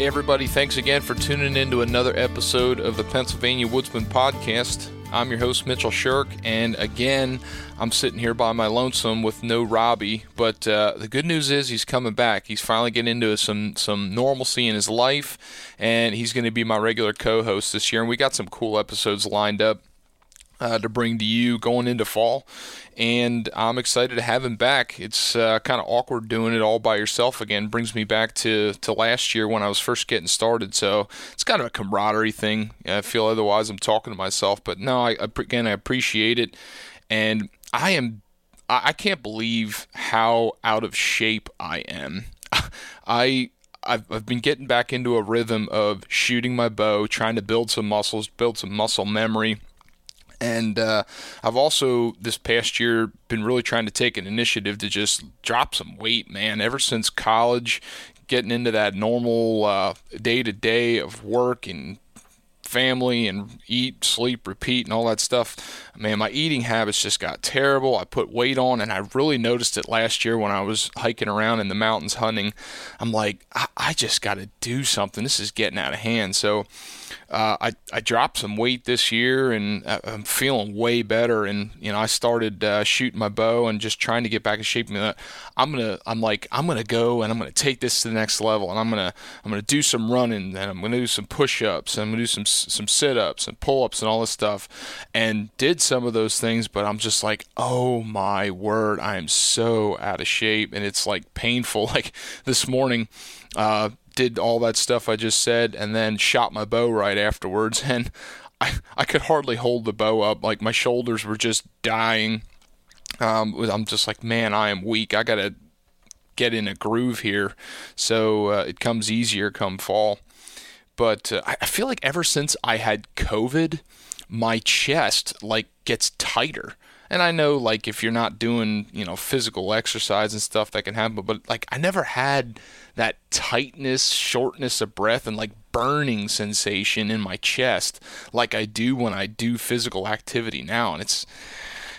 Hey, everybody, thanks again for tuning in to another episode of the Pennsylvania Woodsman Podcast. I'm your host, Mitchell Shirk, and again, I'm sitting here by my lonesome with no Robbie. But uh, the good news is he's coming back. He's finally getting into some, some normalcy in his life, and he's going to be my regular co host this year. And we got some cool episodes lined up uh, to bring to you going into fall. And I'm excited to have him back. It's uh, kind of awkward doing it all by yourself again. Brings me back to, to last year when I was first getting started. So it's kind of a camaraderie thing. I feel otherwise I'm talking to myself. But no, I, again, I appreciate it. And I am, I can't believe how out of shape I am. I I've, I've been getting back into a rhythm of shooting my bow, trying to build some muscles, build some muscle memory and uh, I've also this past year been really trying to take an initiative to just drop some weight, man. Ever since college, getting into that normal day to day of work and family and eat, sleep, repeat, and all that stuff. Man, my eating habits just got terrible. I put weight on, and I really noticed it last year when I was hiking around in the mountains hunting. I'm like, I, I just got to do something. This is getting out of hand. So uh, I I dropped some weight this year, and uh, I'm feeling way better. And you know, I started uh, shooting my bow and just trying to get back in shape. And I'm gonna I'm like I'm gonna go and I'm gonna take this to the next level, and I'm gonna I'm gonna do some running, and I'm gonna do some push-ups, and I'm gonna do some some sit-ups and pull-ups and all this stuff, and did some of those things. But I'm just like, oh my word, I am so out of shape, and it's like painful. Like this morning. Uh, did all that stuff I just said and then shot my bow right afterwards. And I, I could hardly hold the bow up. Like my shoulders were just dying. Um, I'm just like man I am weak. I gotta get in a groove here. So uh, it comes easier come fall. But uh, I feel like ever since I had COVID my chest like gets tighter and I know like if you're not doing you know physical exercise and stuff that can happen but like I never had that tightness, shortness of breath, and like burning sensation in my chest, like I do when I do physical activity now, and it's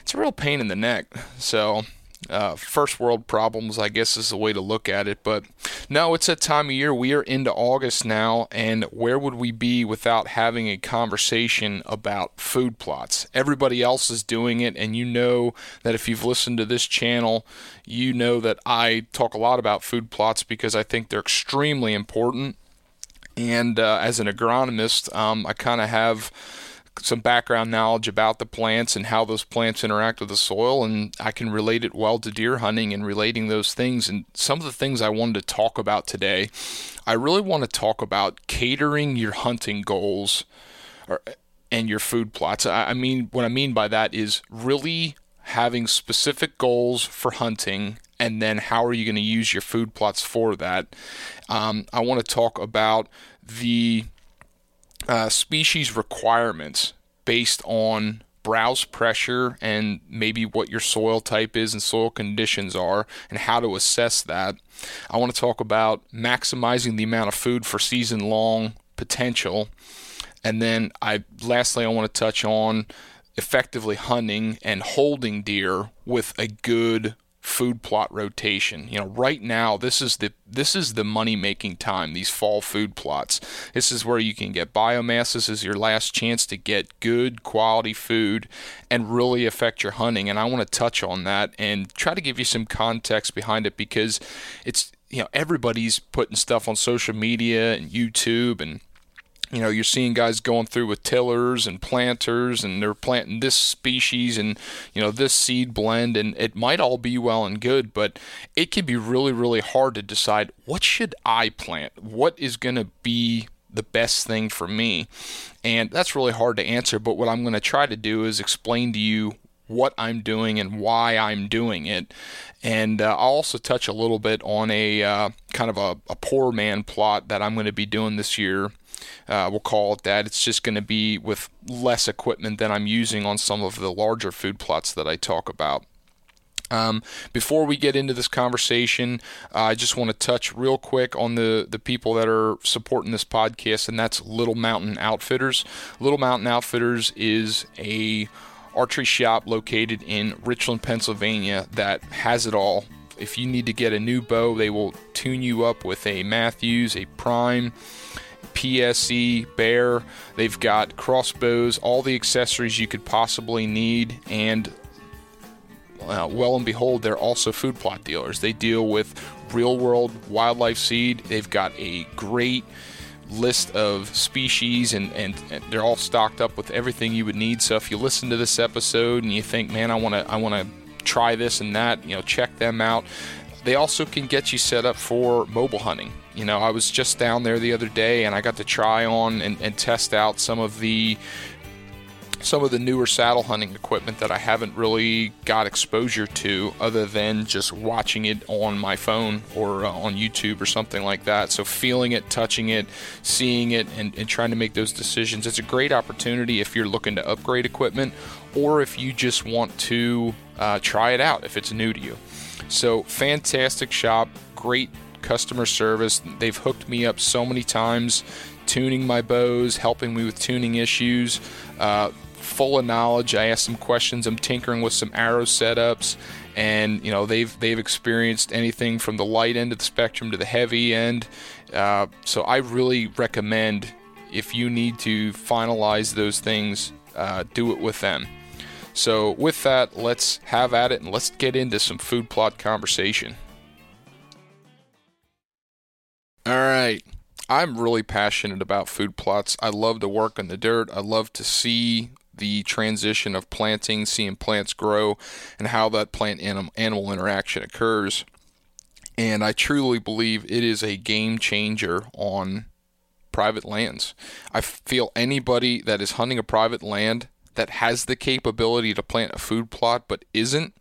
it's a real pain in the neck. So uh, first world problems, I guess, is the way to look at it. But no, it's that time of year. We are into August now, and where would we be without having a conversation about food plots? Everybody else is doing it, and you know that if you've listened to this channel, you know that I talk a lot about food plots because I think they're extremely important. And uh, as an agronomist, um, I kind of have some background knowledge about the plants and how those plants interact with the soil, and I can relate it well to deer hunting and relating those things. And some of the things I wanted to talk about today, I really want to talk about catering your hunting goals or, and your food plots. I, I mean, what I mean by that is really having specific goals for hunting and then how are you going to use your food plots for that. Um, I want to talk about the uh, species requirements based on browse pressure and maybe what your soil type is and soil conditions are and how to assess that. I want to talk about maximizing the amount of food for season long potential. And then I lastly I want to touch on effectively hunting and holding deer with a good food plot rotation. You know, right now this is the this is the money making time. These fall food plots. This is where you can get biomass. This is your last chance to get good quality food and really affect your hunting. And I want to touch on that and try to give you some context behind it because it's you know everybody's putting stuff on social media and YouTube and you know, you're seeing guys going through with tillers and planters, and they're planting this species and, you know, this seed blend, and it might all be well and good, but it can be really, really hard to decide what should I plant? What is going to be the best thing for me? And that's really hard to answer, but what I'm going to try to do is explain to you what I'm doing and why I'm doing it. And uh, I'll also touch a little bit on a uh, kind of a, a, poor man plot that I'm going to be doing this year. Uh, we'll call it that. It's just going to be with less equipment than I'm using on some of the larger food plots that I talk about. Um, before we get into this conversation, uh, I just want to touch real quick on the, the people that are supporting this podcast, and that's Little Mountain Outfitters. Little Mountain Outfitters is a archery shop located in Richland, Pennsylvania that has it all. If you need to get a new bow, they will tune you up with a Mathews, a Prime, PSE, Bear. They've got crossbows, all the accessories you could possibly need, and uh, well and behold, they're also food plot dealers. They deal with real world wildlife seed. They've got a great list of species and, and, and, they're all stocked up with everything you would need. So if you listen to this episode and you think, man, I want to I want to try this and that, you know, check them out. They also can get you set up for mobile hunting. You know, I was just down there the other day and I got to try on and, and test out some of the some of the newer saddle hunting equipment that I haven't really got exposure to other than just watching it on my phone or uh, on YouTube or something like that. So, feeling it, touching it, seeing it, and, and trying to make those decisions. It's a great opportunity if you're looking to upgrade equipment or if you just want to uh, try it out if it's new to you. So, fantastic shop, great customer service. They've hooked me up so many times tuning my bows, helping me with tuning issues. Uh, full of knowledge. I asked some questions. I'm tinkering with some arrow setups, and you know they've they've experienced anything from the light end of the spectrum to the heavy end. Uh, so I really recommend if you need to finalize those things, uh, do it with them. So with that, let's have at it and let's get into some food plot conversation. All right. I'm really passionate about food plots. I love to work in the dirt. I love to see the transition of planting, seeing plants grow, and how that plant animal interaction occurs. And I truly believe it is a game changer on private lands. I feel anybody that is hunting a private land that has the capability to plant a food plot but isn't,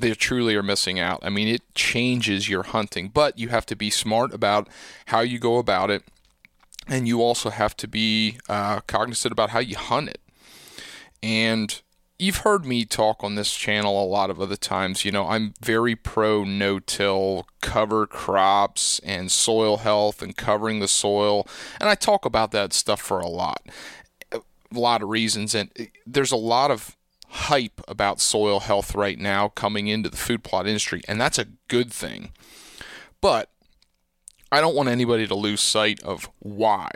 they truly are missing out. I mean, it changes your hunting, but you have to be smart about how you go about it. And you also have to be uh, cognizant about how you hunt it. And you've heard me talk on this channel a lot of other times. You know, I'm very pro no till, cover crops, and soil health and covering the soil. And I talk about that stuff for a lot, a lot of reasons. And there's a lot of hype about soil health right now coming into the food plot industry, and that's a good thing. But I don't want anybody to lose sight of why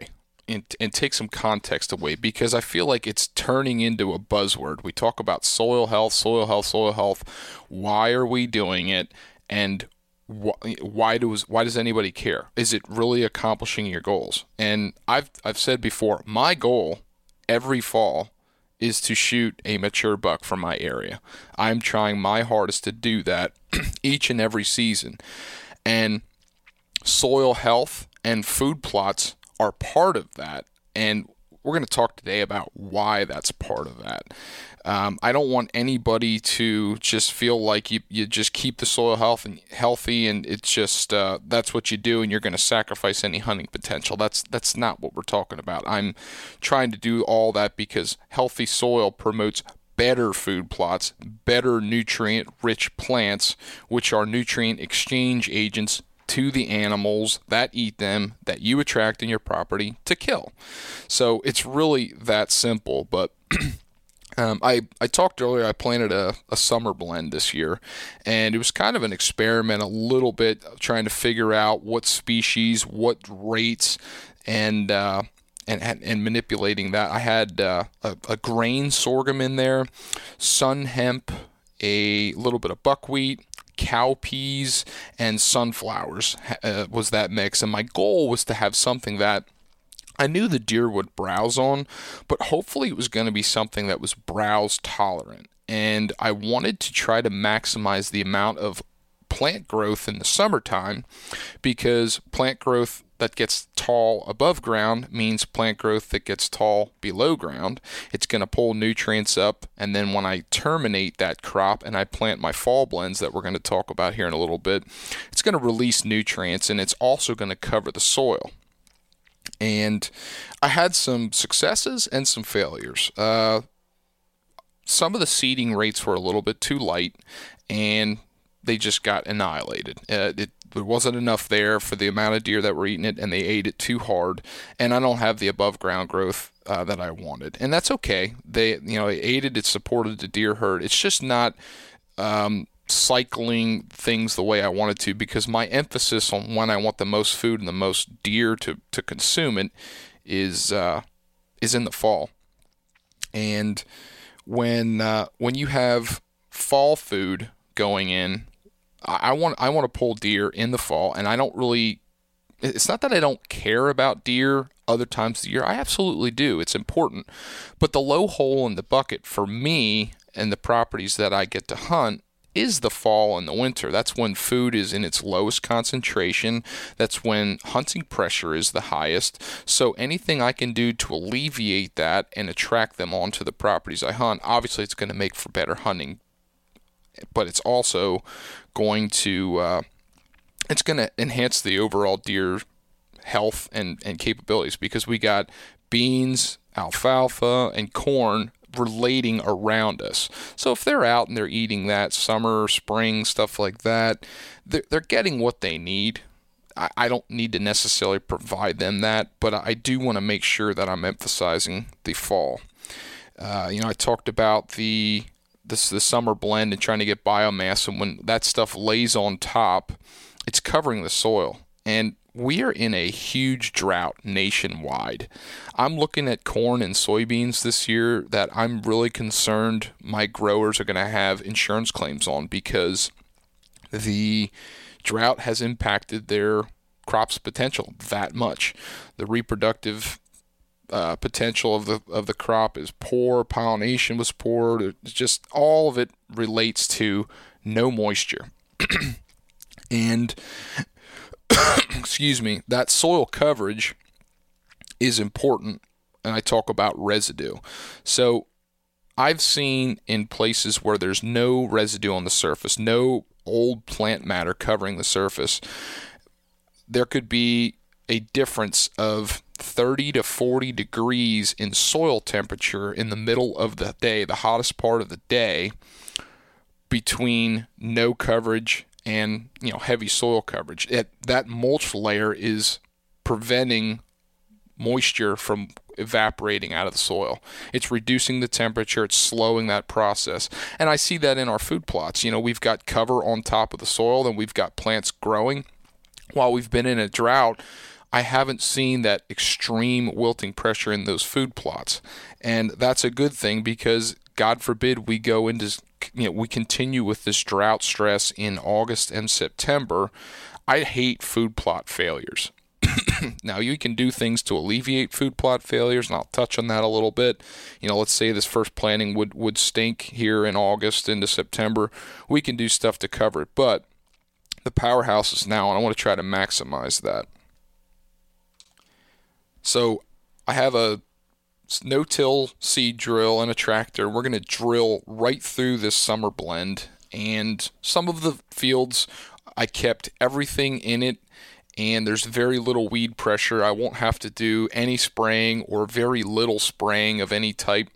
and, and take some context away because I feel like it's turning into a buzzword. We talk about soil health, soil health, soil health. Why are we doing it? And wh- why does why does anybody care? Is it really accomplishing your goals? And I've I've said before, my goal every fall is to shoot a mature buck from my area. I'm trying my hardest to do that each and every season. And soil health and food plots are part of that. And we're going to talk today about why that's part of that. Um, I don't want anybody to just feel like you, you just keep the soil health and healthy and it's just uh, that's what you do and you're going to sacrifice any hunting potential. That's that's not what we're talking about. I'm trying to do all that because healthy soil promotes better food plots, better nutrient rich plants, which are nutrient exchange agents to the animals that eat them that you attract in your property to kill. So it's really that simple. But um, I, I talked earlier, I planted a, a summer blend this year, and it was kind of an experiment, a little bit trying to figure out what species, what rates, and uh, and, and manipulating that. I had uh, a, a grain sorghum in there, sun hemp, a little bit of buckwheat, cowpeas and sunflowers uh, was that mix and my goal was to have something that I knew the deer would browse on, but hopefully it was going to be something that was browse tolerant. And I wanted to try to maximize the amount of plant growth in the summertime because plant growth that gets tall above ground means plant growth that gets tall below ground. It's going to pull nutrients up, and then when I terminate that crop and I plant my fall blends that we're going to talk about here in a little bit, it's going to release nutrients and it's also going to cover the soil. And I had some successes and some failures. Uh, some of the seeding rates were a little bit too light, and they just got annihilated. Uh, it, there wasn't enough there for the amount of deer that were eating it, and they ate it too hard. And I don't have the above ground growth uh, that I wanted, and that's okay. They, you know, it aided, it. Supported the deer herd. It's just not um, cycling things the way I wanted to because my emphasis on when I want the most food and the most deer to to consume it is uh, is in the fall, and when uh, when you have fall food going in, I, want I want to pull deer in the fall, and I don't really. It's not that I don't care about deer other times of the year. I absolutely do. It's important, but the low hole in the bucket for me and the properties that I get to hunt is the fall and the winter. That's when food is in its lowest concentration. That's when hunting pressure is the highest. So anything I can do to alleviate that and attract them onto the properties I hunt, obviously it's going to make for better hunting. But it's also going to uh, it's going to enhance the overall deer health and, and capabilities because we got beans, alfalfa, and corn relating around us. So if they're out and they're eating that summer, spring, stuff like that, they're, they're getting what they need. I, I don't need to necessarily provide them that, but I do want to make sure that I'm emphasizing the fall. Uh, you know, I talked about the this the summer blend and trying to get biomass, and when that stuff lays on top, it's covering the soil. And we are in a huge drought nationwide. I'm looking at corn and soybeans this year that I'm really concerned my growers are going to have insurance claims on because the drought has impacted their crops potential that much. The reproductive uh, potential of the of the crop is poor. Pollination was poor. It's just all of it relates to no moisture, and excuse me, that soil coverage is important, and I talk about residue. So I've seen in places where there's no residue on the surface, no old plant matter covering the surface, there could be a difference of 30 to 40 degrees in soil temperature in the middle of the day, the hottest part of the day, between no coverage and you know heavy soil coverage. It, that mulch layer is preventing moisture from evaporating out of the soil. It's reducing the temperature, it's slowing that process. And I see that in our food plots. You know, we've got cover on top of the soil and we've got plants growing. While we've been in a drought, I haven't seen that extreme wilting pressure in those food plots. And that's a good thing because God forbid we go into you know we continue with this drought stress in August and September, I hate food plot failures. now you can do things to alleviate food plot failures, and I'll touch on that a little bit. You know, let's say this first planting would would stink here in August into September. We can do stuff to cover it, but the powerhouse is now, and I want to try to maximize that. So I have a no-till seed drill and a tractor. We're going to drill right through this summer blend. And some of the fields, I kept everything in it, and there's very little weed pressure. I won't have to do any spraying or very little spraying of any type.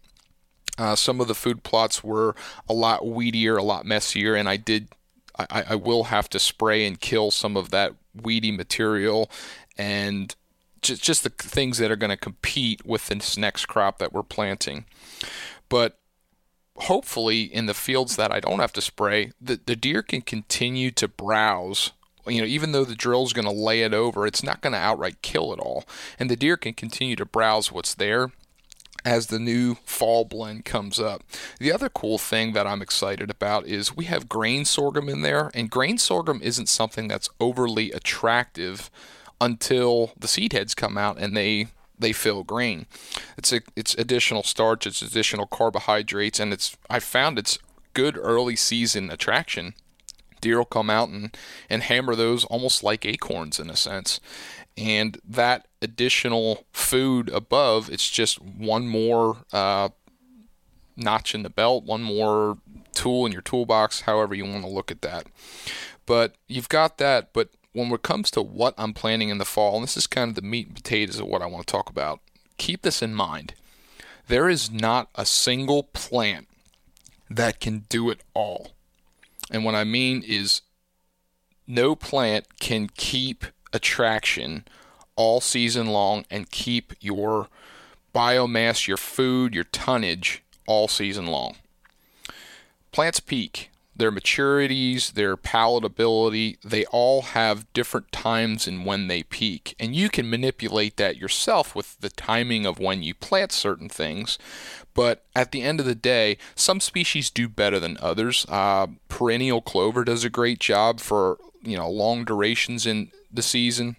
Uh, some of the food plots were a lot weedier, a lot messier, and I did, I, I will have to spray and kill some of that weedy material and just just the things that are going to compete with this next crop that we're planting. But hopefully, in the fields that I don't have to spray, the, the deer can continue to browse. You know, even though the drill is going to lay it over, it's not going to outright kill it all. And the deer can continue to browse what's there as the new fall blend comes up. The other cool thing that I'm excited about is we have grain sorghum in there, and grain sorghum isn't something that's overly attractive until the seed heads come out and they they fill grain. It's a, it's additional starch, it's additional carbohydrates, and it's I found it's good early season attraction. Deer will come out and, and hammer those almost like acorns in a sense. And that additional food above, it's just one more uh, notch in the belt, one more tool in your toolbox, however you want to look at that. But you've got that. But when it comes to what I'm planning in the fall, and this is kind of the meat and potatoes of what I want to talk about, keep this in mind. There is not a single plant that can do it all. And what I mean is, no plant can keep attraction all season long and keep your biomass, your food, your tonnage all season long. Plants peak their maturities, their palatability, they all have different times in when they peak. And you can manipulate that yourself with the timing of when you plant certain things. But at the end of the day, some species do better than others. Uh, perennial clover does a great job for you know long durations in the season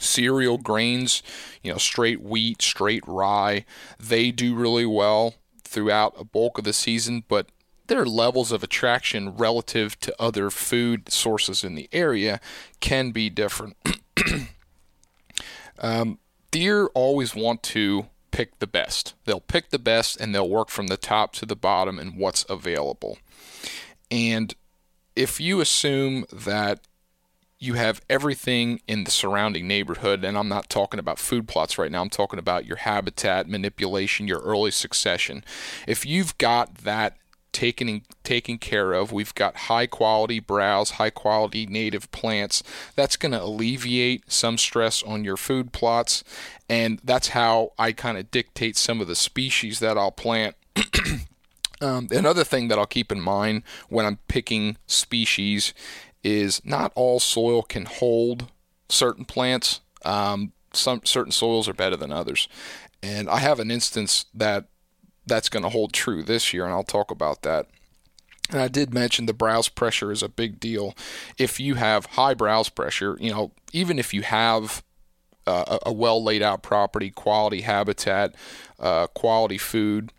cereal grains, you know, straight wheat, straight rye, they do really well throughout a bulk of the season, but their levels of attraction relative to other food sources in the area can be different. um, deer always want to pick the best. They'll pick the best and they'll work from the top to the bottom and what's available. And if you assume that you have everything in the surrounding neighborhood, and I'm not talking about food plots right now, I'm talking about your habitat manipulation, your early succession. If you've got that taken taken care of. We've got high quality browse, high quality native plants. That's going to alleviate some stress on your food plots, and that's how I kind of dictate some of the species that I'll plant. um, another thing that I'll keep in mind when I'm picking species is not all soil can hold certain plants. Um, some certain soils are better than others, and I have an instance that that's going to hold true this year, and I'll talk about that. And I did mention the browse pressure is a big deal. If you have high browse pressure, you know, even if you have uh, a well laid out property, quality habitat, uh, quality food,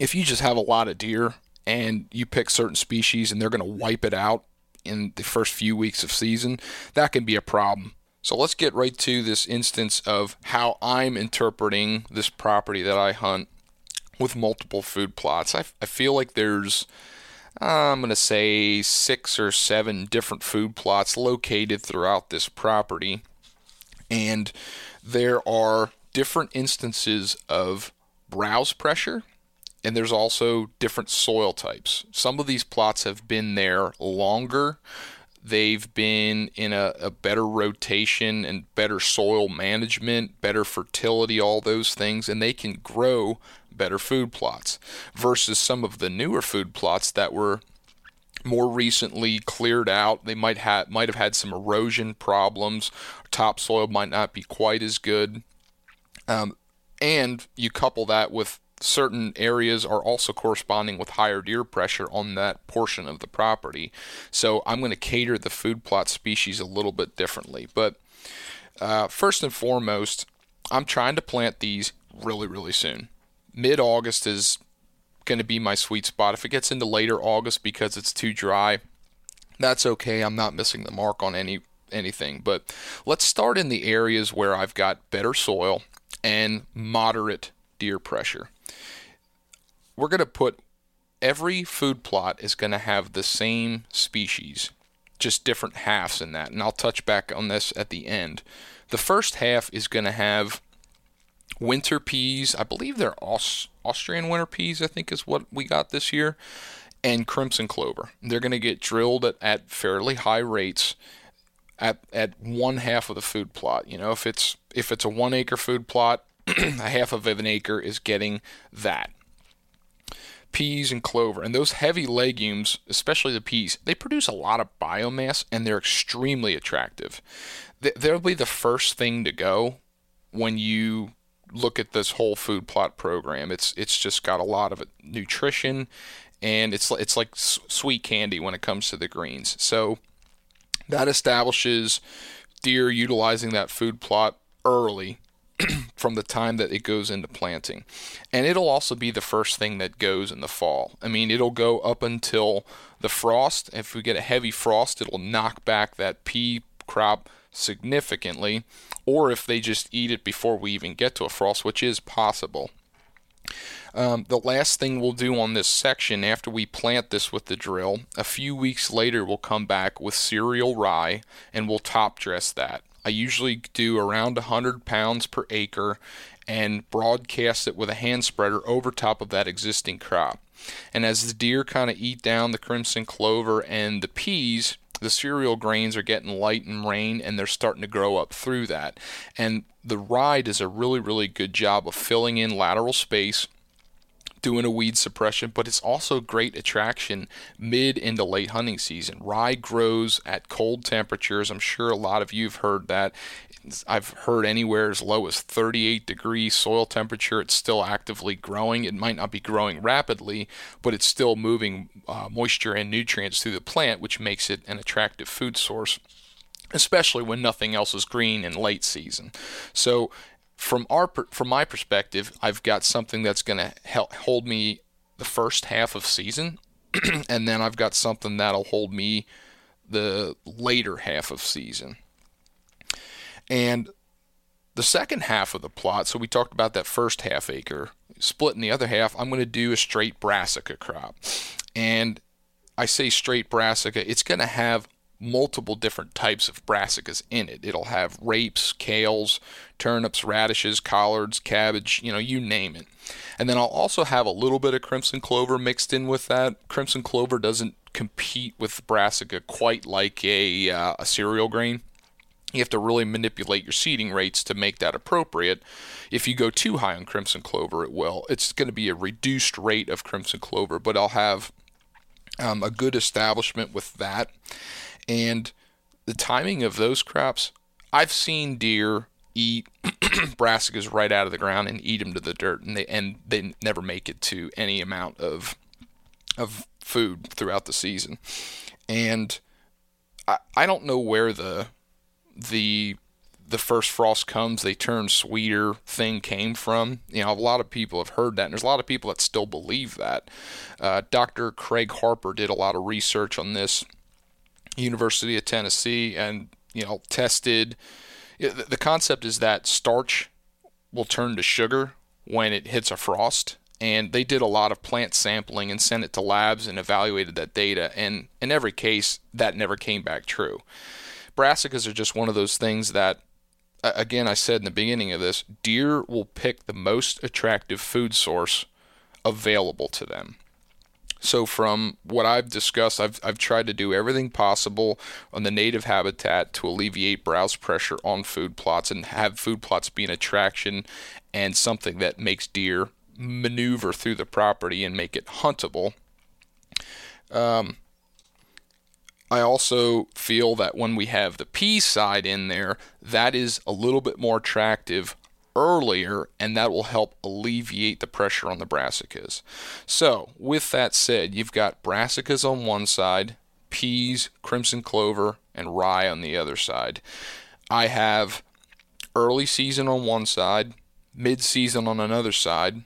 if you just have a lot of deer and you pick certain species and they're going to wipe it out in the first few weeks of season, that can be a problem. So let's get right to this instance of how I'm interpreting this property that I hunt with multiple food plots. I, I feel like there's, uh, I'm going to say, six or seven different food plots located throughout this property. And there are different instances of browse pressure, and there's also different soil types. Some of these plots have been there longer. They've been in a, a, better rotation and better soil management, better fertility, all those things, and they can grow better food plots versus some of the newer food plots that were more recently cleared out. They might have might have had some erosion problems. Topsoil might not be quite as good. Um, and you couple that with certain areas are also corresponding with higher deer pressure on that portion of the property. So I'm going to cater the food plot species a little bit differently. But uh, first and foremost, I'm trying to plant these really, really soon mid August is going to be my sweet spot. If it gets into later August because it's too dry, that's okay. I'm not missing the mark on any anything. But let's start in the areas where I've got better soil and moderate deer pressure. We're going to put every food plot is going to have the same species, just different halves in that. And I'll touch back on this at the end. The first half is going to have winter peas. I believe they're Aus- Austrian winter peas, I think is what we got this year, and crimson clover. They're going to get drilled at, at fairly high rates at, at one half of the food plot. You know, if it's if it's a one acre food plot, a half of an acre is getting that. Peas and clover, and those heavy legumes, especially the peas, they produce a lot of biomass and they're extremely attractive. They'll be the first thing to go when you look at this whole food plot program. It's it's just got a lot of nutrition, and it's it's like sweet candy when it comes to the greens. So that establishes deer utilizing that food plot early from the time that it goes into planting. And it'll also be the first thing that goes in the fall. I mean, it'll go up until the frost. If we get a heavy frost, it'll knock back that pea crop significantly, or if they just eat it before we even get to a frost, which is possible. Um, the last thing we'll do on this section after we plant this with the drill, a few weeks later, we'll come back with cereal rye and we'll top dress that. I usually do around 100 pounds per acre and broadcast it with a hand spreader over top of that existing crop. And as the deer kind of eat down the crimson clover and the peas, the cereal grains are getting light and rain and they're starting to grow up through that. And the rye does a really, really good job of filling in lateral space doing a weed suppression, but it's also great attraction mid into late hunting season. Rye grows at cold temperatures. I'm sure a lot of you have heard that. I've heard anywhere as low as 38 degrees soil temperature. It's still actively growing. It might not be growing rapidly, but it's still moving uh, moisture and nutrients through the plant, which makes it an attractive food source especially when nothing else is green in late season. So from our from my perspective, I've got something that's going to help hold me the first half of season, and then I've got something that'll hold me the later half of season. And the second half of the plot, so we talked about that first half acre, splitting the other half, I'm going to do a straight brassica crop. And I say straight brassica, it's going to have multiple different types of brassicas in it. It'll have rapes, kales, turnips, radishes, collards, cabbage, you know, you name it. And then I'll also have a little bit of crimson clover mixed in with that. Crimson clover doesn't compete with brassica quite like a, uh, a cereal grain. You have to really manipulate your seeding rates to make that appropriate. If you go too high on crimson clover, it will. It's going to be a reduced rate of crimson clover, but I'll have um, a good establishment with that. And the timing of those crops, I've seen deer eat brassicas right out of the ground and eat them to the dirt, and they and they never make it to any amount of of food throughout the season. And I, I don't know where the the the first frost comes, they turn sweeter thing came from. You know, a lot of people have heard that, and there's a lot of people that still believe that. Uh, Dr. Craig Harper did a lot of research on this University of Tennessee, and you know tested. The concept is that starch will turn to sugar when it hits a frost, and they did a lot of plant sampling and sent it to labs and evaluated that data. And in every case, that never came back true. Brassicas are just one of those things that, again, I said in the beginning of this, deer will pick the most attractive food source available to them. So from what I've discussed, I've, I've tried to do everything possible on the native habitat to alleviate browse pressure on food plots and have food plots be an attraction and something that makes deer maneuver through the property and make it huntable. Um, I also feel that when we have the pea side in there, that is a little bit more attractive earlier, and that will help alleviate the pressure on the brassicas. So, with that said, you've got brassicas on one side, peas, crimson clover, and rye on the other side. I have early season on one side, mid season on another side,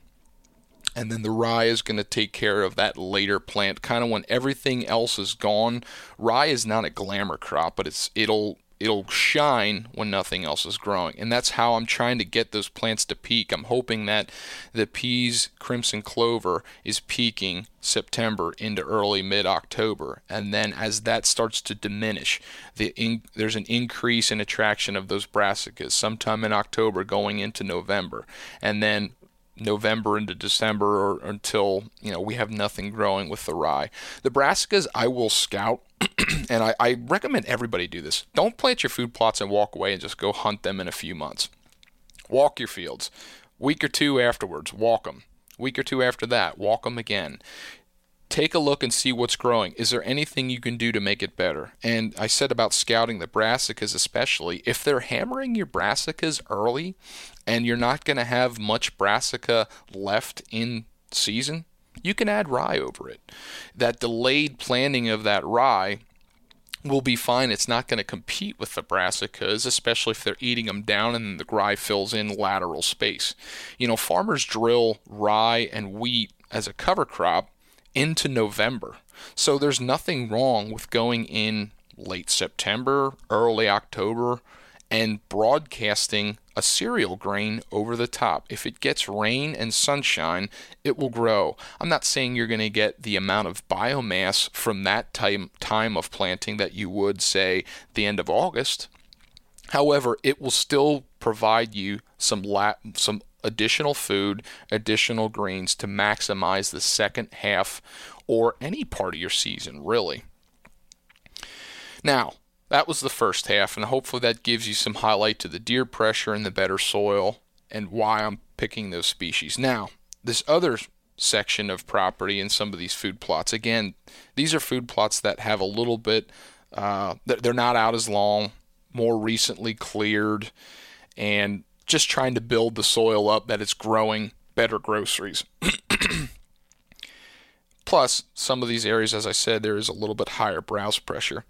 and then the rye is going to take care of that later plant kind of when everything else is gone rye is not a glamour crop but it's it'll it'll shine when nothing else is growing. And that's how I'm trying to get those plants to peak. I'm hoping that the peas crimson clover is peaking September into early mid October. And then as that starts to diminish, the in, there's an increase in attraction of those brassicas sometime in October going into November. And then November into December or until you know we have nothing growing with the rye. The brassicas I will scout and I, I recommend everybody do this. Don't plant your food plots and walk away and just go hunt them in a few months. Walk your fields. Week or two afterwards, walk them. Week or two after that, walk them again. Take a look and see what's growing. Is there anything you can do to make it better? And I said about scouting the brassicas, especially if they're hammering your brassicas early and you're not going to have much brassica left in season, you can add rye over it. That delayed planting of that rye will be fine. It's not going to compete with the brassicas, especially if they're eating them down and the rye fills in lateral space. You know, farmers drill rye and wheat as a cover crop into November. So there's nothing wrong with going in late September, early October, and broadcasting a cereal grain over the top. If it gets rain and sunshine, it will grow. I'm not saying you're going to get the amount of biomass from that time, time of planting that you would, say, the end of August. However, it will still provide you some la- some additional food, additional greens to maximize the second half or any part of your season, really. Now, that was the first half, and hopefully that gives you some highlight to the deer pressure and the better soil and why I'm picking those species. Now, this other section of property in some of these food plots, again, these are food plots that have a little bit, uh, they're not out as long, more recently cleared, and just trying to build the soil up that it's growing better groceries. Plus, some of these areas, as I said, there is a little bit higher browse pressure.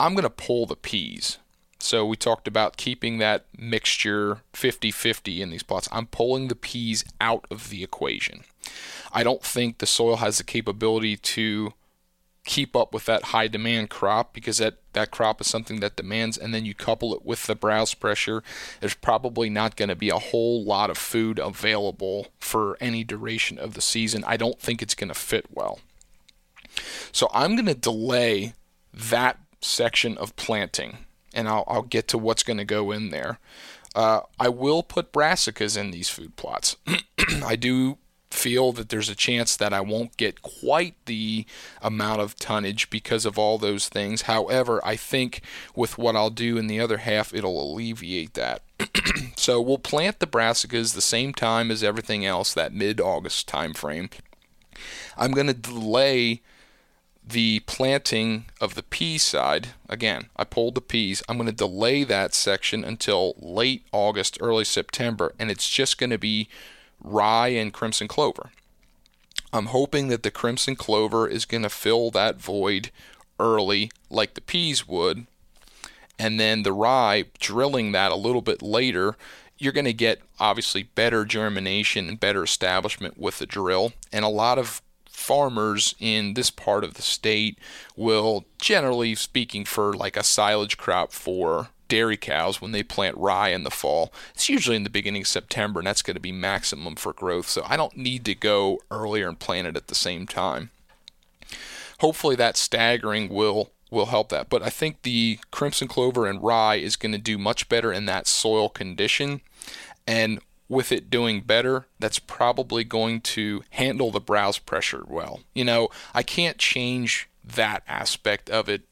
I'm going to pull the peas. So we talked about keeping that mixture 50-50 in these plots. I'm pulling the peas out of the equation. I don't think the soil has the capability to keep up with that high demand crop because that, that crop is something that demands and then you couple it with the browse pressure there's probably not going to be a whole lot of food available for any duration of the season i don't think it's going to fit well so i'm going to delay that section of planting, and I'll, I'll get to what's going to go in there. Uh, I will put brassicas in these food plots. I do feel that there's a chance that I won't get quite the amount of tonnage because of all those things. However, I think with what I'll do in the other half, it'll alleviate that. so we'll plant the brassicas the same time as everything else, that mid-August time frame. I'm going to delay the planting of the pea side, again, I pulled the peas. I'm going to delay that section until late August, early September, and it's just going to be rye and crimson clover. I'm hoping that the crimson clover is going to fill that void early, like the peas would, and then the rye, drilling that a little bit later, you're going to get obviously better germination and better establishment with the drill, and a lot of farmers in this part of the state will, generally speaking, for like a silage crop for dairy cows when they plant rye in the fall. It's usually in the beginning of September, and that's going to be maximum for growth. So I don't need to go earlier and plant it at the same time. Hopefully, that staggering will will help that. But I think the crimson clover and rye is going to do much better in that soil condition. And with it doing better, that's probably going to handle the browse pressure well. You know, I can't change that aspect of it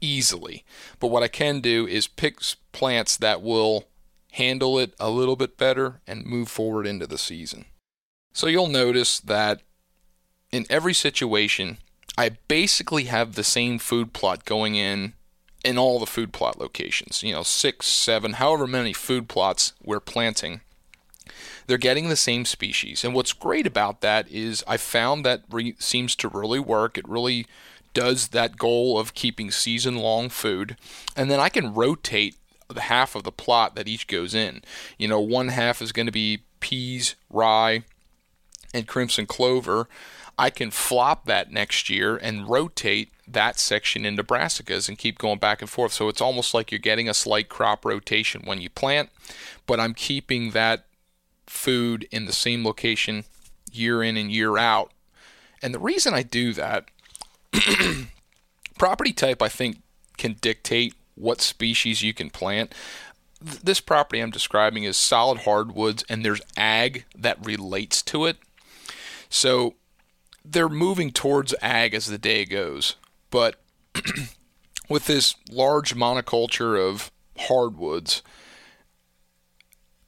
easily, but what I can do is pick plants that will handle it a little bit better and move forward into the season. So you'll notice that in every situation, I basically have the same food plot going in in all the food plot locations. You know, six, seven, however many food plots we're planting they're getting the same species. And what's great about that is I found that re- seems to really work. It really does that goal of keeping season long food. And then I can rotate the half of the plot that each goes in. You know, one half is going to be peas, rye, and crimson clover. I can flop that next year and rotate that section into brassicas and keep going back and forth. So it's almost like you're getting a slight crop rotation when you plant, but I'm keeping that food in the same location year in and year out. And the reason I do that, property type, I think, can dictate what species you can plant. This property I'm describing is solid hardwoods, and there's ag that relates to it. So they're moving towards ag as the day goes. But with this large monoculture of hardwoods,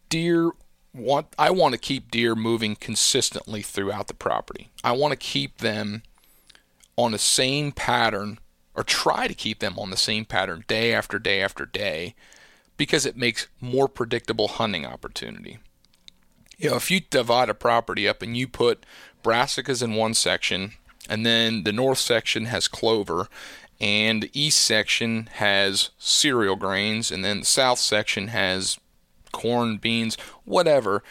deer want I want to keep deer moving consistently throughout the property. I want to keep them on the same pattern or try to keep them on the same pattern day after day after day because it makes more predictable hunting opportunity. You know, if you divide a property up and you put brassicas in one section and then the north section has clover and the east section has cereal grains and then the south section has corn, beans, whatever.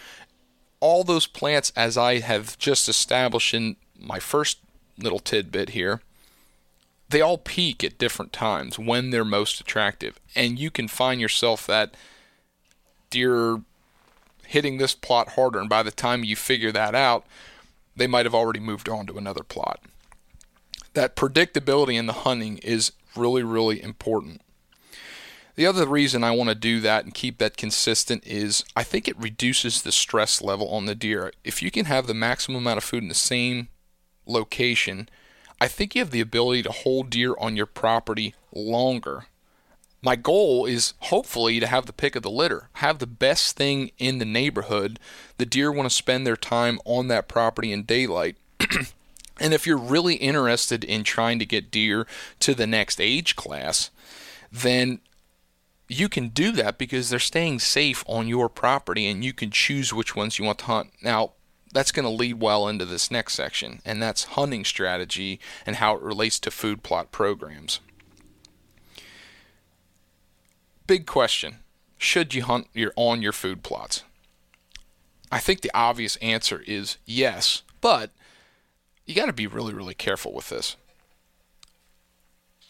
All those plants, as I have just established in my first little tidbit here, they all peak at different times when they're most attractive. And you can find yourself that deer hitting this plot harder. And by the time you figure that out, they might have already moved on to another plot. That predictability in the hunting is really, really important. The other reason I want to do that and keep that consistent is I think it reduces the stress level on the deer. If you can have the maximum amount of food in the same location, I think you have the ability to hold deer on your property longer. My goal is hopefully to have the pick of the litter, have the best thing in the neighborhood. The deer want to spend their time on that property in daylight. and if you're really interested in trying to get deer to the next age class, then you can do that because they're staying safe on your property and you can choose which ones you want to hunt. Now, that's going to lead well into this next section, and that's hunting strategy and how it relates to food plot programs. Big question Should you hunt your, on your food plots? I think the obvious answer is yes, but you got to be really, really careful with this.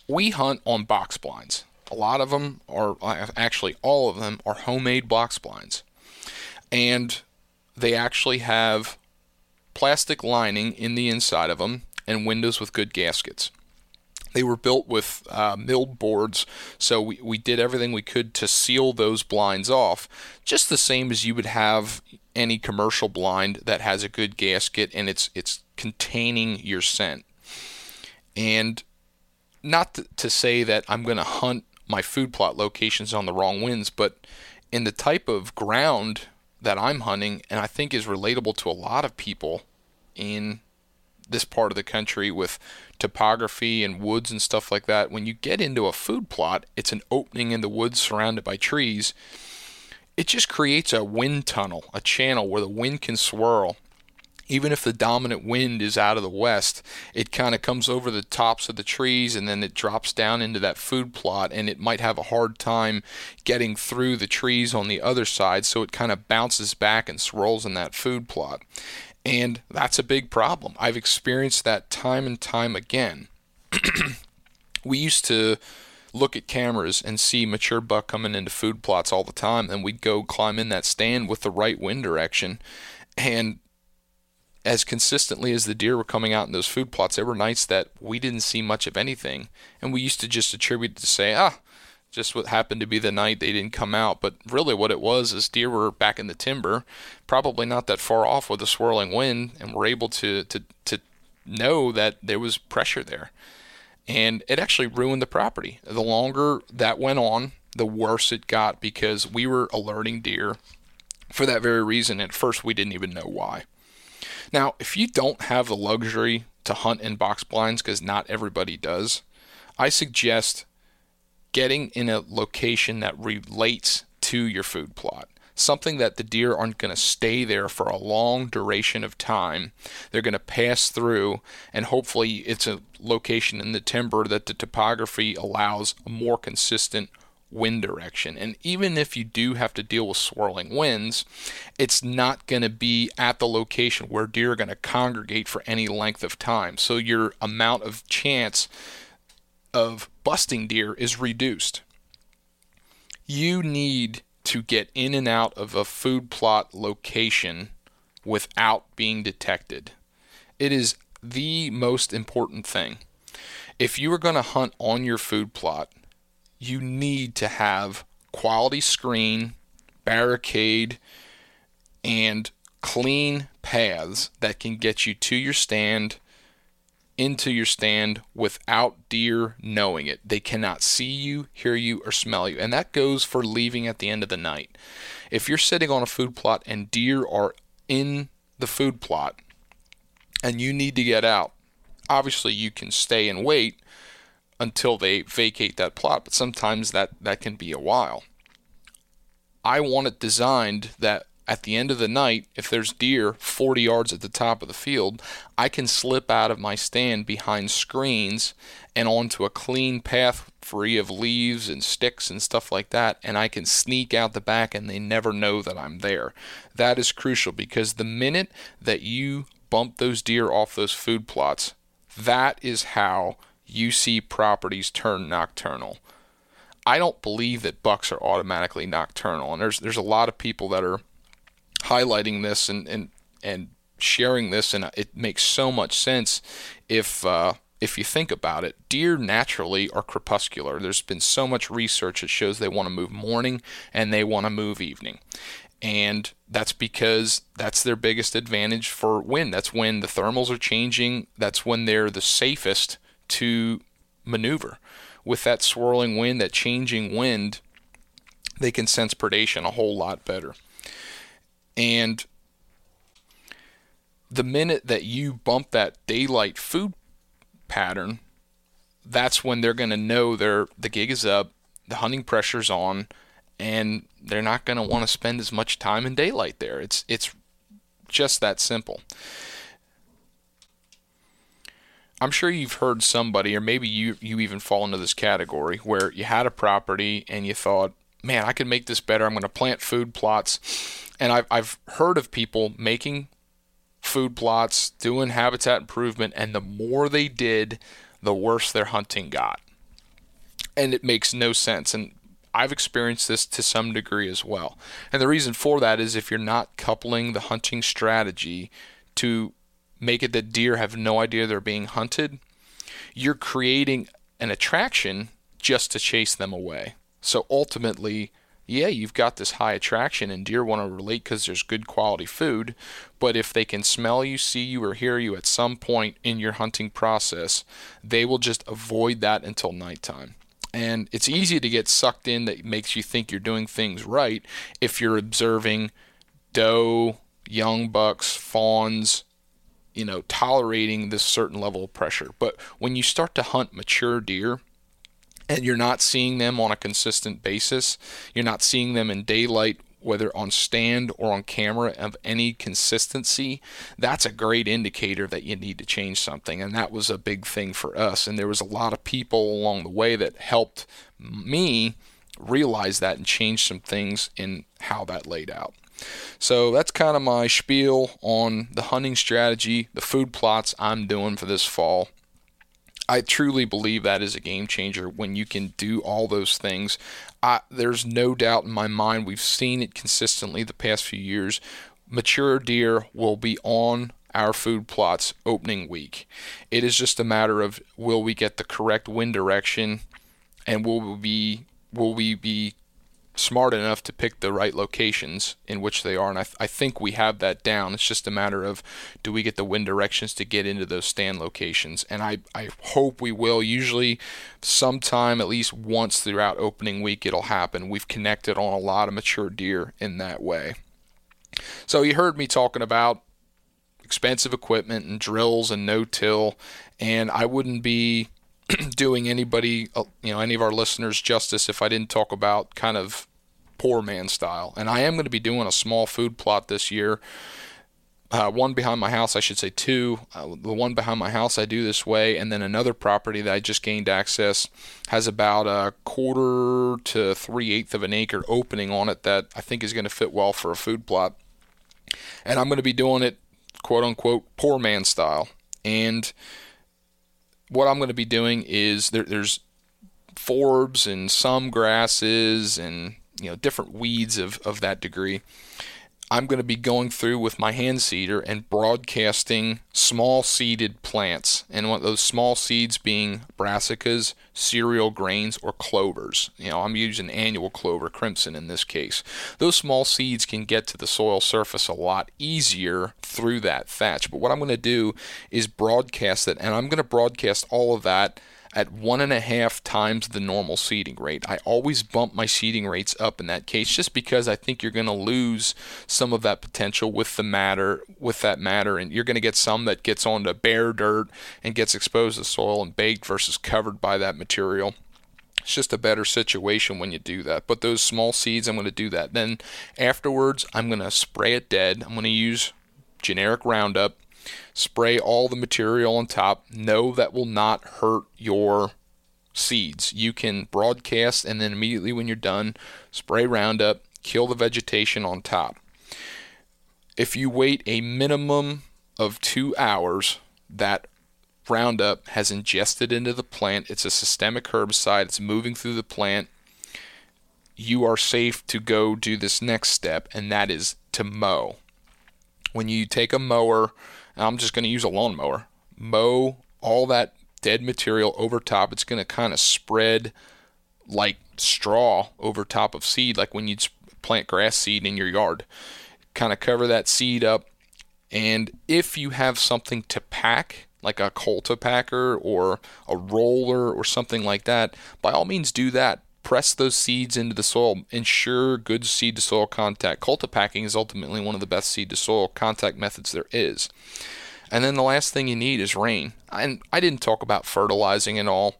We hunt on box blinds. A lot of them are, actually, all of them are homemade box blinds. And they actually have plastic lining in the inside of them and windows with good gaskets. They were built with uh, milled boards, so we, we did everything we could to seal those blinds off, just the same as you would have any commercial blind that has a good gasket and it's it's containing your scent. And not to, to say that I'm going to hunt my food plot locations on the wrong winds, but in the type of ground that I'm hunting, and I think is relatable to a lot of people in this part of the country with topography and woods and stuff like that. When you get into a food plot, it's an opening in the woods surrounded by trees. It just creates a wind tunnel, a channel where the wind can swirl even if the dominant wind is out of the west, it kind of comes over the tops of the trees and then it drops down into that food plot and it might have a hard time getting through the trees on the other side, so it kind of bounces back and swirls in that food plot. And that's a big problem. I've experienced that time and time again. we used to look at cameras and see mature buck coming into food plots all the time, and we'd go climb in that stand with the right wind direction. And as consistently as the deer were coming out in those food plots, there were nights that we didn't see much of anything. And we used to just attribute it to say, ah, just what happened to be the night they didn't come out. But really, what it was is deer were back in the timber, probably not that far off with a swirling wind, and were able to, to, to know that there was pressure there. And it actually ruined the property. The longer that went on, the worse it got because we were alerting deer for that very reason. At first, we didn't even know why. Now, if you don't have the luxury to hunt in box blinds, because not everybody does, I suggest getting in a location that relates to your food plot. Something that the deer aren't going to stay there for a long duration of time. They're going to pass through, and hopefully, it's a location in the timber that the topography allows a more consistent wind direction. And even if you do have to deal with swirling winds, it's not going to be at the location where deer are going to congregate for any length of time. So your amount of chance of busting deer is reduced. You need to get in and out of a food plot location without being detected. It is the most important thing. If you are going to hunt on your food plot, you need to have quality screen, barricade, and clean paths that can get you to your stand, into your stand without deer knowing it. They cannot see you, hear you, or smell you. And that goes for leaving at the end of the night. If you're sitting on a food plot and deer are in the food plot and you need to get out, obviously you can stay and wait until they vacate that plot, but sometimes that, that can be a while. I want it designed that at the end of the night, if there's deer 40 yards at the top of the field, I can slip out of my stand behind screens and onto a clean path free of leaves and sticks and stuff like that, and I can sneak out the back and they never know that I'm there. That is crucial because the minute that you bump those deer off those food plots, that is how you see properties turn nocturnal. I don't believe that bucks are automatically nocturnal, and there's there's a lot of people that are highlighting this and and and sharing this, and it makes so much sense if uh, if you think about it. Deer naturally are crepuscular. There's been so much research that shows they want to move morning and they want to move evening, and that's because that's their biggest advantage for wind. That's when the thermals are changing. That's when they're the safest to maneuver. With that swirling wind, that changing wind, they can sense predation a whole lot better. And the minute that you bump that daylight food pattern, that's when they're going to know their the gig is up, the hunting pressure's on, and they're not going to want to spend as much time in daylight there. It's it's just that simple. I'm sure you've heard somebody, or maybe you you even fall into this category where you had a property and you thought, man, I can make this better. I'm going to plant food plots, and I've I've heard of people making food plots, doing habitat improvement, and the more they did, the worse their hunting got. And it makes no sense. And I've experienced this to some degree as well. And the reason for that is if you're not coupling the hunting strategy to make it that deer have no idea they're being hunted, you're creating an attraction just to chase them away. So ultimately, yeah, you've got this high attraction and deer want to relate because there's good quality food. But if they can smell you, see you, or hear you at some point in your hunting process, they will just avoid that until nighttime. And it's easy to get sucked in that makes you think you're doing things right if you're observing doe, young bucks, fawns, you know, tolerating this certain level of pressure. But when you start to hunt mature deer, and you're not seeing them on a consistent basis, you're not seeing them in daylight, whether on stand or on camera, of any consistency, that's a great indicator that you need to change something. And that was a big thing for us. And there was a lot of people along the way that helped me realize that and change some things in how that laid out. So that's kind of my spiel on the hunting strategy, the food plots I'm doing for this fall. I truly believe that is a game changer when you can do all those things. I, there's no doubt in my mind, we've seen it consistently the past few years. Mature deer will be on our food plots opening week. It is just a matter of will we get the correct wind direction and will we be will we be smart enough to pick the right locations in which they are. And I, th- I think we have that down. It's just a matter of do we get the wind directions to get into those stand locations. And I, I hope we will. Usually, sometime, at least once throughout opening week, it'll happen. We've connected on a lot of mature deer in that way. So you heard me talking about expensive equipment and drills and no-till, and I wouldn't be doing anybody, uh, you know, any of our listeners justice if I didn't talk about kind of poor man style. And I am going to be doing a small food plot this year. Uh, one behind my house, I should say two. Uh, the one behind my house I do this way, and then another property that I just gained access has about a quarter to three eighth of an acre opening on it that I think is going to fit well for a food plot. And I'm going to be doing it, quote unquote, poor man style. And what I'm going to be doing is there, there's forbs and some grasses and you know different weeds of, of that degree. I'm going to be going through with my hand seeder and broadcasting small seeded plants, and what those small seeds being brassicas, cereal grains, or clovers. You know, I'm using annual clover, crimson in this case. Those small seeds can get to the soil surface a lot easier through that thatch. But what I'm going to do is broadcast it, and I'm going to broadcast all of that at one and a half times the normal seeding rate. I always bump my seeding rates up in that case just because I think you're going to lose some of that potential with the matter with that matter and you're going to get some that gets onto bare dirt and gets exposed to soil and baked versus covered by that material. It's just a better situation when you do that. But those small seeds, I'm going to do that. Then afterwards, I'm going to spray it dead. I'm going to use generic Roundup Spray all the material on top. No, that will not hurt your seeds. You can broadcast and then immediately when you're done, spray Roundup, kill the vegetation on top. If you wait a minimum of two hours, that Roundup has ingested into the plant. It's a systemic herbicide. It's moving through the plant. You are safe to go do this next step, and that is to mow. When you take a mower, I'm just going to use a lawnmower, mow all that dead material over top. It's going to kind of spread like straw over top of seed, like when you plant grass seed in your yard. Kind of cover that seed up. And if you have something to pack, like a Cultipacker or a roller or something like that, by all means do that. Press those seeds into the soil. Ensure good seed to soil contact. Cultipacking is ultimately one of the best seed to soil contact methods there is. And then the last thing you need is rain. And I didn't talk about fertilizing and all.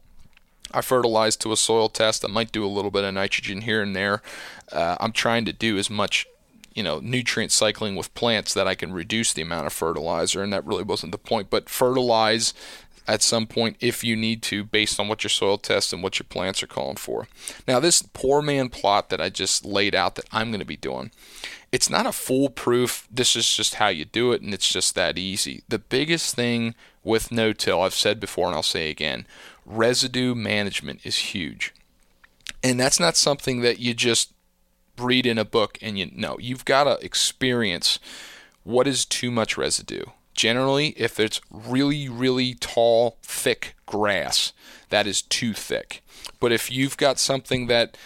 I fertilize to a soil test. I might do a little bit of nitrogen here and there. Uh, I'm trying to do as much, you know, nutrient cycling with plants that I can reduce the amount of fertilizer, and that really wasn't the point. But fertilize at some point if you need to, based on what your soil test and what your plants are calling for. Now, this poor man plot that I just laid out that I'm going to be doing, it's not a foolproof, this is just how you do it, and it's just that easy. The biggest thing with no till, I've said before and I'll say again, residue management is huge. And that's not something that you just read in a book and you know. You've got to experience what is too much residue. Generally, if it's really, really tall, thick grass, that is too thick. But if you've got something that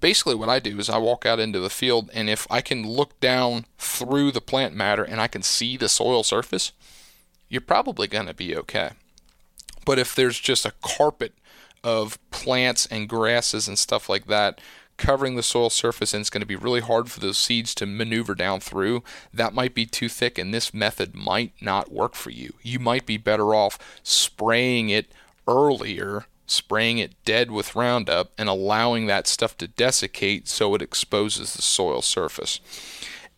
basically what I do is I walk out into the field and if I can look down through the plant matter and I can see the soil surface, you're probably going to be okay. But if there's just a carpet of plants and grasses and stuff like that covering the soil surface and it's going to be really hard for those seeds to maneuver down through, that might be too thick and this method might not work for you. You might be better off spraying it earlier, spraying it dead with Roundup and allowing that stuff to desiccate so it exposes the soil surface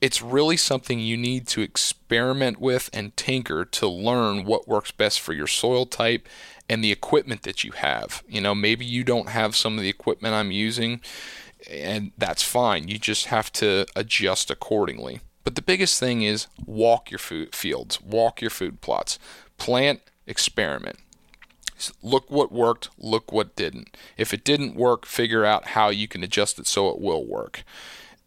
it's really something you need to experiment with and tinker to learn what works best for your soil type and the equipment that you have. You know, maybe you don't have some of the equipment I'm using, and that's fine. You just have to adjust accordingly. But the biggest thing is walk your food fields, walk your food plots, plant, experiment. Look what worked, look what didn't. If it didn't work, figure out how you can adjust it so it will work.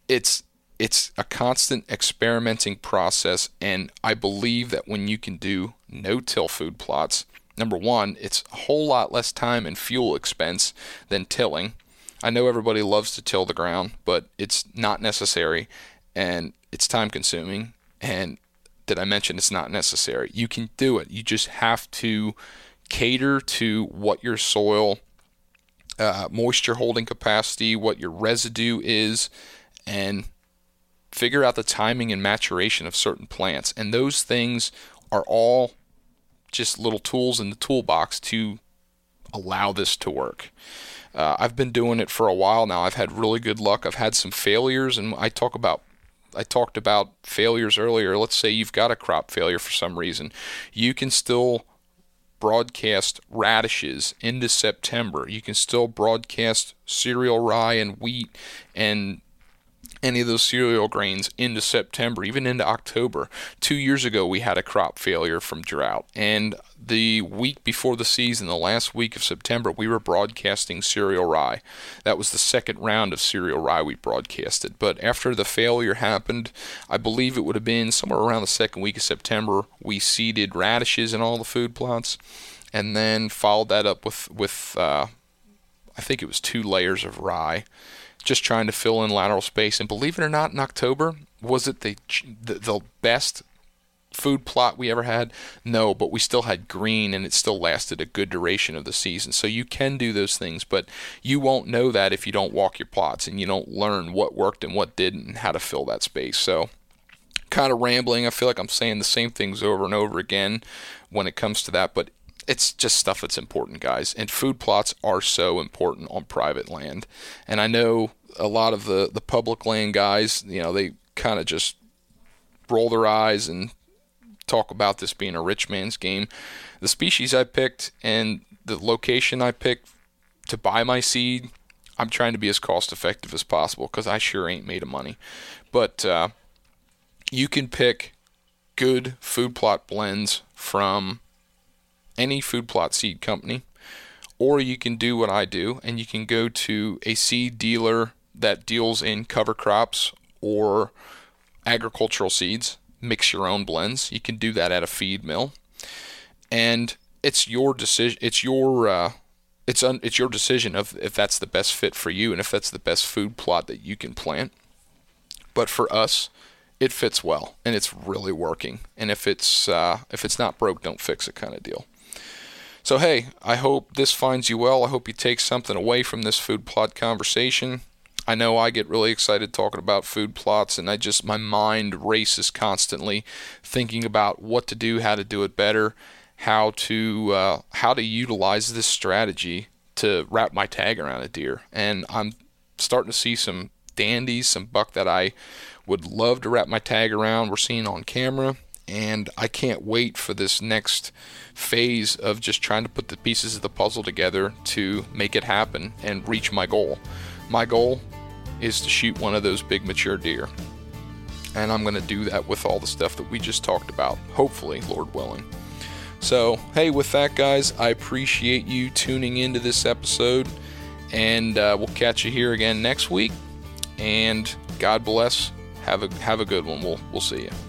It's it's a constant experimenting process, and I believe that when you can do no-till food plots, number one, it's a whole lot less time and fuel expense than tilling. I know everybody loves to till the ground, but it's not necessary, and it's time consuming. And did I mention it's not necessary? You can do it. You just have to cater to what your soil uh, moisture holding capacity, what your residue is, and figure out the timing and maturation of certain plants. And those things are all just little tools in the toolbox to allow this to work. Uh, I've been doing it for a while now. I've had really good luck. I've had some failures, and I talk about I talked about failures earlier. Let's say you've got a crop failure for some reason, you can still broadcast radishes into September. You can still broadcast cereal rye and wheat and any of those cereal grains into September, even into October. Two years ago, we had a crop failure from drought. And the week before the season, the last week of September, we were broadcasting cereal rye. That was the second round of cereal rye we broadcasted. But after the failure happened, I believe it would have been somewhere around the second week of September, we seeded radishes in all the food plots and then followed that up with, with uh, I think it was two layers of rye just trying to fill in lateral space. And believe it or not, in October, was it the, the, the best food plot we ever had? No, but we still had green and it still lasted a good duration of the season. So you can do those things, but you won't know that if you don't walk your plots and you don't learn what worked and what didn't and how to fill that space. So kind of rambling. I feel like I'm saying the same things over and over again when it comes to that, but it's just stuff that's important, guys. And food plots are so important on private land. And I know a lot of the, the public land guys, you know, they kind of just roll their eyes and talk about this being a rich man's game. The species I picked and the location I picked to buy my seed, I'm trying to be as cost effective as possible because I sure ain't made of money. But uh, you can pick good food plot blends from any food plot seed company, or you can do what I do and you can go to a seed dealer that deals in cover crops or agricultural seeds, mix your own blends. You can do that at a feed mill. And it's your decision it's your uh, it's un, it's your decision of if that's the best fit for you and if that's the best food plot that you can plant. But for us, it fits well and it's really working. And if it's uh, if it's not broke, don't fix it kind of deal. So hey, I hope this finds you well. I hope you take something away from this food plot conversation. I know I get really excited talking about food plots and I just my mind races constantly thinking about what to do, how to do it better how to uh, how to utilize this strategy to wrap my tag around a deer. And I'm starting to see some dandies, some buck that I would love to wrap my tag around. We're seeing on camera, and I can't wait for this next phase of just trying to put the pieces of the puzzle together to make it happen and reach my goal. My goal is to shoot one of those big mature deer. And I'm going to do that with all the stuff that we just talked about, hopefully, Lord willing. So, hey, with that, guys, I appreciate you tuning into this episode, and uh, we'll catch you here again next week. And God bless. Have a have a good one. We'll we'll see you.